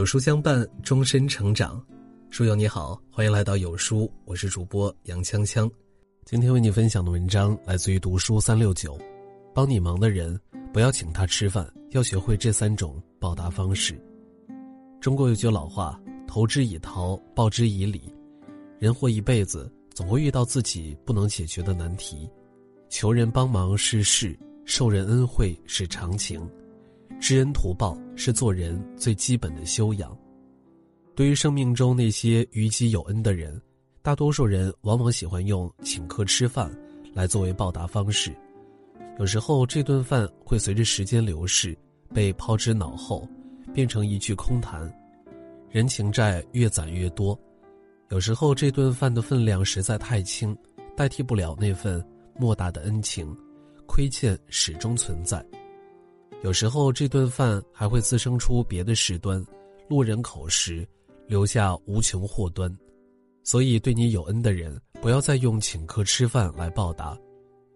有书相伴，终身成长。书友你好，欢迎来到有书，我是主播杨锵锵。今天为你分享的文章来自于读书三六九。帮你忙的人，不要请他吃饭，要学会这三种报答方式。中国有句老话：“投之以桃，报之以李。”人活一辈子，总会遇到自己不能解决的难题。求人帮忙是事，受人恩惠是常情。知恩图报是做人最基本的修养。对于生命中那些于己有恩的人，大多数人往往喜欢用请客吃饭来作为报答方式。有时候这顿饭会随着时间流逝被抛之脑后，变成一句空谈。人情债越攒越多，有时候这顿饭的分量实在太轻，代替不了那份莫大的恩情，亏欠始终存在。有时候这顿饭还会滋生出别的事端，落人口实，留下无穷祸端。所以，对你有恩的人，不要再用请客吃饭来报答，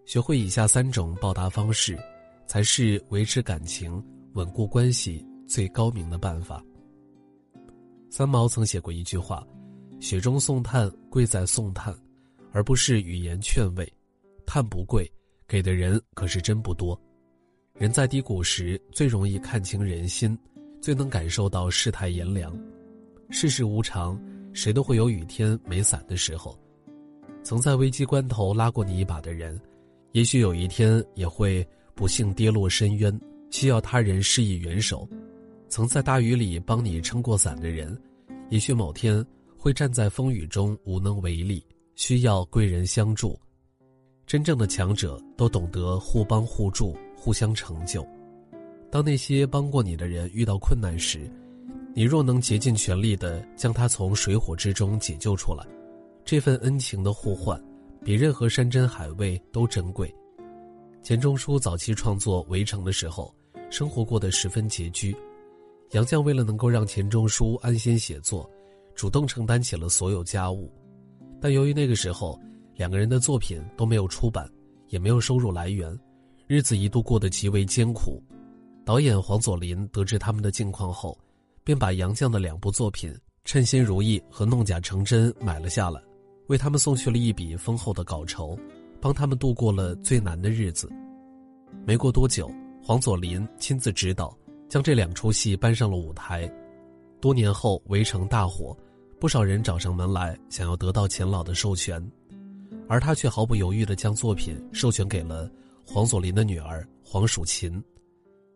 学会以下三种报答方式，才是维持感情、稳固关系最高明的办法。三毛曾写过一句话：“雪中送炭，贵在送炭，而不是语言劝慰。炭不贵，给的人可是真不多。”人在低谷时最容易看清人心，最能感受到世态炎凉。世事无常，谁都会有雨天没伞的时候。曾在危机关头拉过你一把的人，也许有一天也会不幸跌落深渊，需要他人施以援手。曾在大雨里帮你撑过伞的人，也许某天会站在风雨中无能为力，需要贵人相助。真正的强者都懂得互帮互助。互相成就。当那些帮过你的人遇到困难时，你若能竭尽全力的将他从水火之中解救出来，这份恩情的互换，比任何山珍海味都珍贵。钱钟书早期创作《围城》的时候，生活过得十分拮据。杨绛为了能够让钱钟书安心写作，主动承担起了所有家务。但由于那个时候两个人的作品都没有出版，也没有收入来源。日子一度过得极为艰苦，导演黄佐临得知他们的境况后，便把杨绛的两部作品《称心如意》和《弄假成真》买了下来，为他们送去了一笔丰厚的稿酬，帮他们度过了最难的日子。没过多久，黄佐临亲自指导，将这两出戏搬上了舞台。多年后，《围城》大火，不少人找上门来想要得到钱老的授权，而他却毫不犹豫地将作品授权给了。黄佐临的女儿黄蜀芹，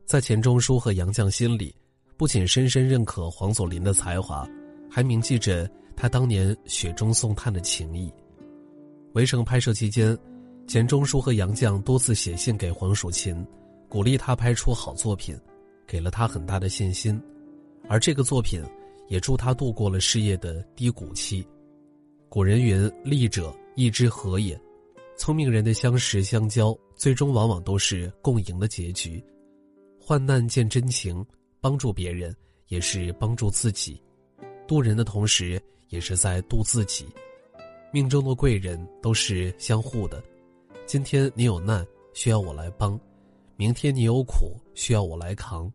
在钱钟书和杨绛心里，不仅深深认可黄佐临的才华，还铭记着他当年雪中送炭的情谊。围城拍摄期间，钱钟书和杨绛多次写信给黄蜀芹，鼓励他拍出好作品，给了他很大的信心。而这个作品，也助他度过了事业的低谷期。古人云：“利者义之和也。”聪明人的相识相交，最终往往都是共赢的结局。患难见真情，帮助别人也是帮助自己，渡人的同时也是在渡自己。命中的贵人都是相互的，今天你有难需要我来帮，明天你有苦需要我来扛。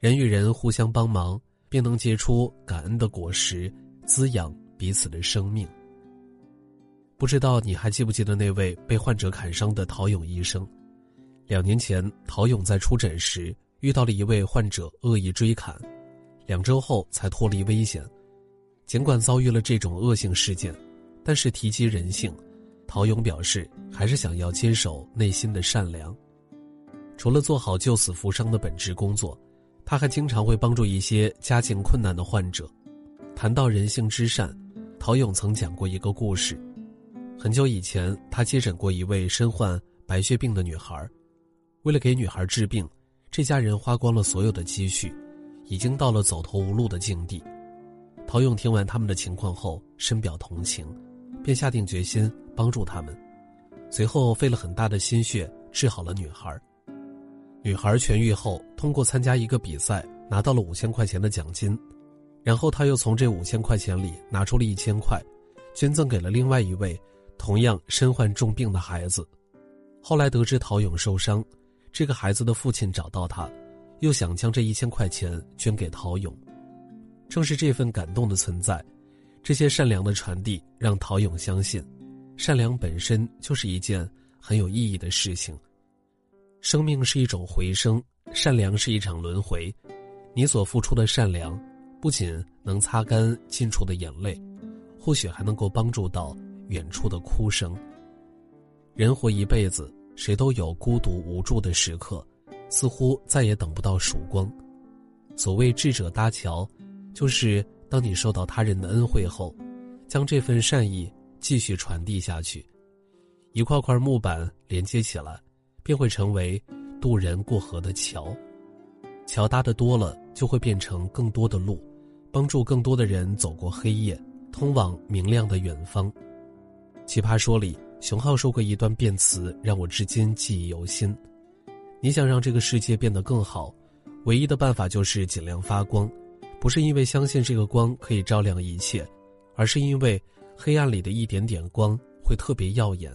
人与人互相帮忙，便能结出感恩的果实，滋养彼此的生命。不知道你还记不记得那位被患者砍伤的陶勇医生？两年前，陶勇在出诊时遇到了一位患者恶意追砍，两周后才脱离危险。尽管遭遇了这种恶性事件，但是提及人性，陶勇表示还是想要坚守内心的善良。除了做好救死扶伤的本职工作，他还经常会帮助一些家境困难的患者。谈到人性之善，陶勇曾讲过一个故事。很久以前，他接诊过一位身患白血病的女孩，为了给女孩治病，这家人花光了所有的积蓄，已经到了走投无路的境地。陶勇听完他们的情况后，深表同情，便下定决心帮助他们。随后费了很大的心血治好了女孩。女孩痊愈后，通过参加一个比赛，拿到了五千块钱的奖金，然后他又从这五千块钱里拿出了一千块，捐赠给了另外一位。同样身患重病的孩子，后来得知陶勇受伤，这个孩子的父亲找到他，又想将这一千块钱捐给陶勇。正是这份感动的存在，这些善良的传递，让陶勇相信，善良本身就是一件很有意义的事情。生命是一种回声，善良是一场轮回。你所付出的善良，不仅能擦干近处的眼泪，或许还能够帮助到远处的哭声。人活一辈子，谁都有孤独无助的时刻，似乎再也等不到曙光。所谓智者搭桥。就是当你受到他人的恩惠后，将这份善意继续传递下去，一块块木板连接起来，便会成为渡人过河的桥。桥搭的多了，就会变成更多的路，帮助更多的人走过黑夜，通往明亮的远方。奇葩说里，熊浩说过一段辩词，让我至今记忆犹新。你想让这个世界变得更好，唯一的办法就是尽量发光。不是因为相信这个光可以照亮一切，而是因为黑暗里的一点点光会特别耀眼，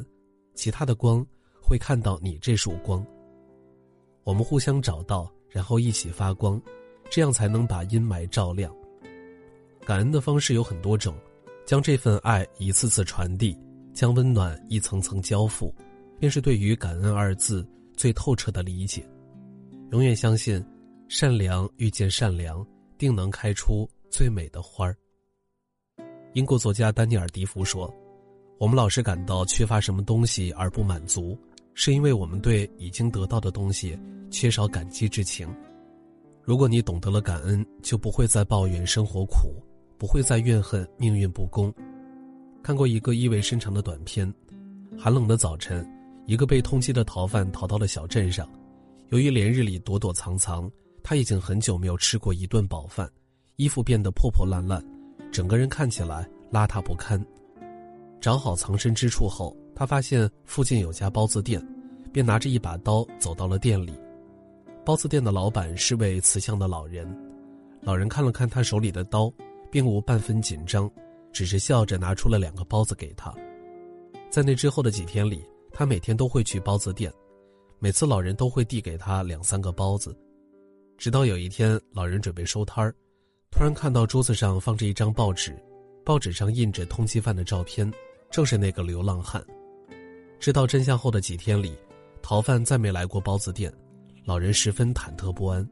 其他的光会看到你这束光。我们互相找到，然后一起发光，这样才能把阴霾照亮。感恩的方式有很多种，将这份爱一次次传递，将温暖一层层交付，便是对于“感恩”二字最透彻的理解。永远相信，善良遇见善良。定能开出最美的花儿。英国作家丹尼尔·迪福说：“我们老是感到缺乏什么东西而不满足，是因为我们对已经得到的东西缺少感激之情。如果你懂得了感恩，就不会再抱怨生活苦，不会再怨恨命运不公。”看过一个意味深长的短片：寒冷的早晨，一个被通缉的逃犯逃到了小镇上，由于连日里躲躲藏藏。他已经很久没有吃过一顿饱饭，衣服变得破破烂烂，整个人看起来邋遢不堪。找好藏身之处后，他发现附近有家包子店，便拿着一把刀走到了店里。包子店的老板是位慈祥的老人，老人看了看他手里的刀，并无半分紧张，只是笑着拿出了两个包子给他。在那之后的几天里，他每天都会去包子店，每次老人都会递给他两三个包子。直到有一天，老人准备收摊儿，突然看到桌子上放着一张报纸，报纸上印着通缉犯的照片，正是那个流浪汉。知道真相后的几天里，逃犯再没来过包子店，老人十分忐忑不安。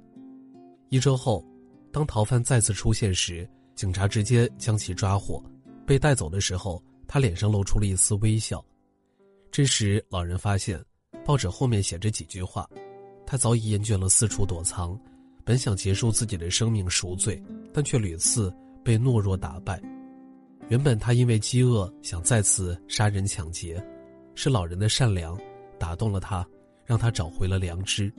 一周后，当逃犯再次出现时，警察直接将其抓获。被带走的时候，他脸上露出了一丝微笑。这时，老人发现，报纸后面写着几句话，他早已厌倦了四处躲藏。本想结束自己的生命赎罪，但却屡次被懦弱打败。原本他因为饥饿想再次杀人抢劫，是老人的善良打动了他，让他找回了良知，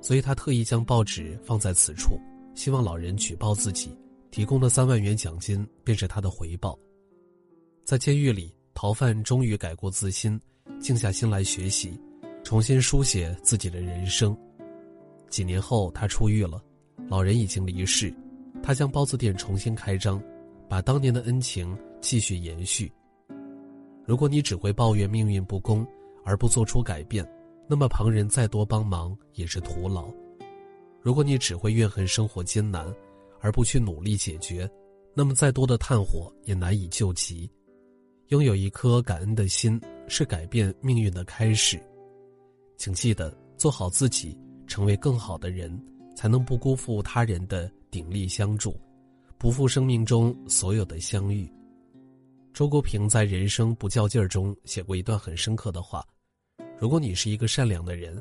所以他特意将报纸放在此处，希望老人举报自己。提供的三万元奖金便是他的回报。在监狱里，逃犯终于改过自新，静下心来学习，重新书写自己的人生。几年后，他出狱了，老人已经离世，他将包子店重新开张，把当年的恩情继续延续。如果你只会抱怨命运不公，而不做出改变，那么旁人再多帮忙也是徒劳；如果你只会怨恨生活艰难，而不去努力解决，那么再多的炭火也难以救急。拥有一颗感恩的心，是改变命运的开始。请记得做好自己。成为更好的人，才能不辜负他人的鼎力相助，不负生命中所有的相遇。周国平在《人生不较劲儿》中写过一段很深刻的话：如果你是一个善良的人，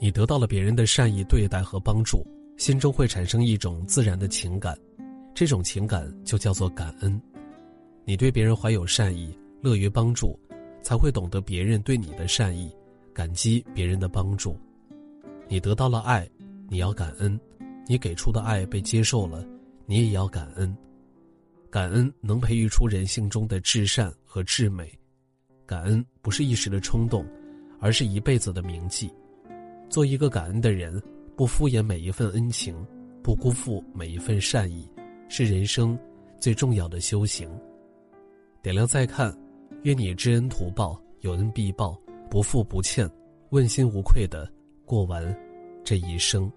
你得到了别人的善意对待和帮助，心中会产生一种自然的情感，这种情感就叫做感恩。你对别人怀有善意，乐于帮助，才会懂得别人对你的善意，感激别人的帮助。你得到了爱，你要感恩；你给出的爱被接受了，你也要感恩。感恩能培育出人性中的至善和至美。感恩不是一时的冲动，而是一辈子的铭记。做一个感恩的人，不敷衍每一份恩情，不辜负每一份善意，是人生最重要的修行。点亮再看，愿你知恩图报，有恩必报，不负不欠，问心无愧的。过完这一生。